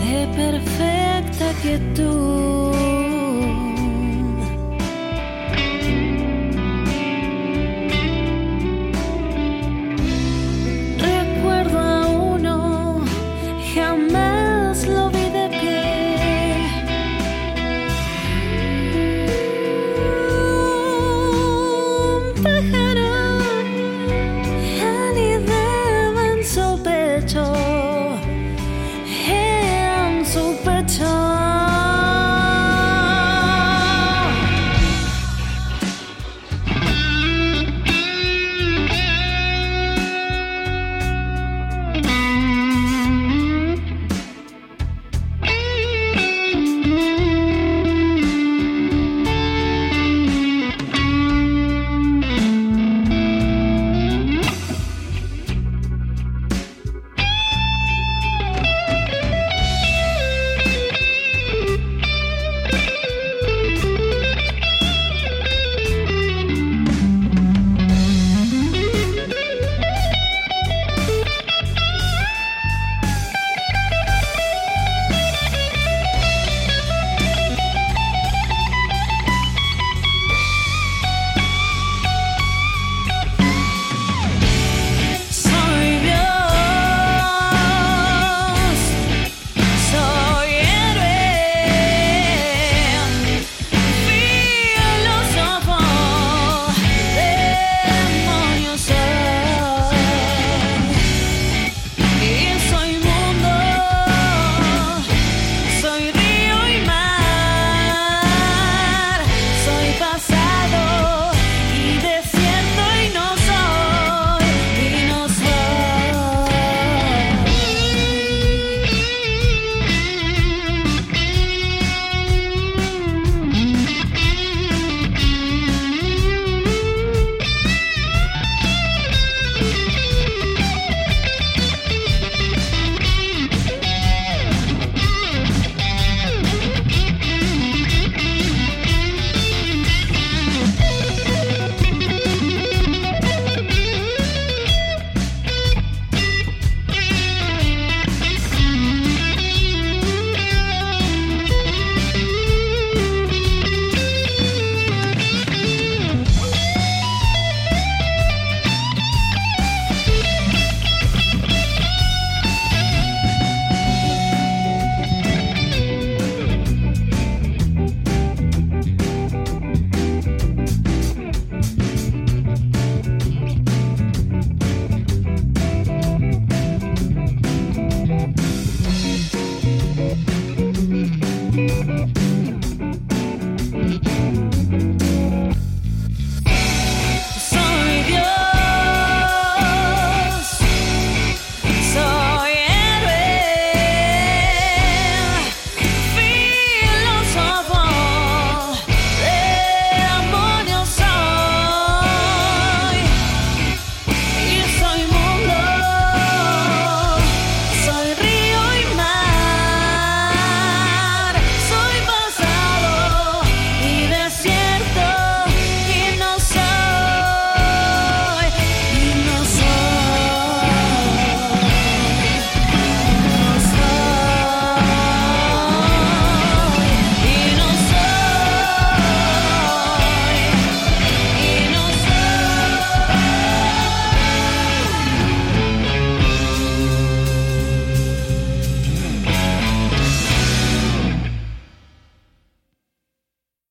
de perfecta quietud. Music. you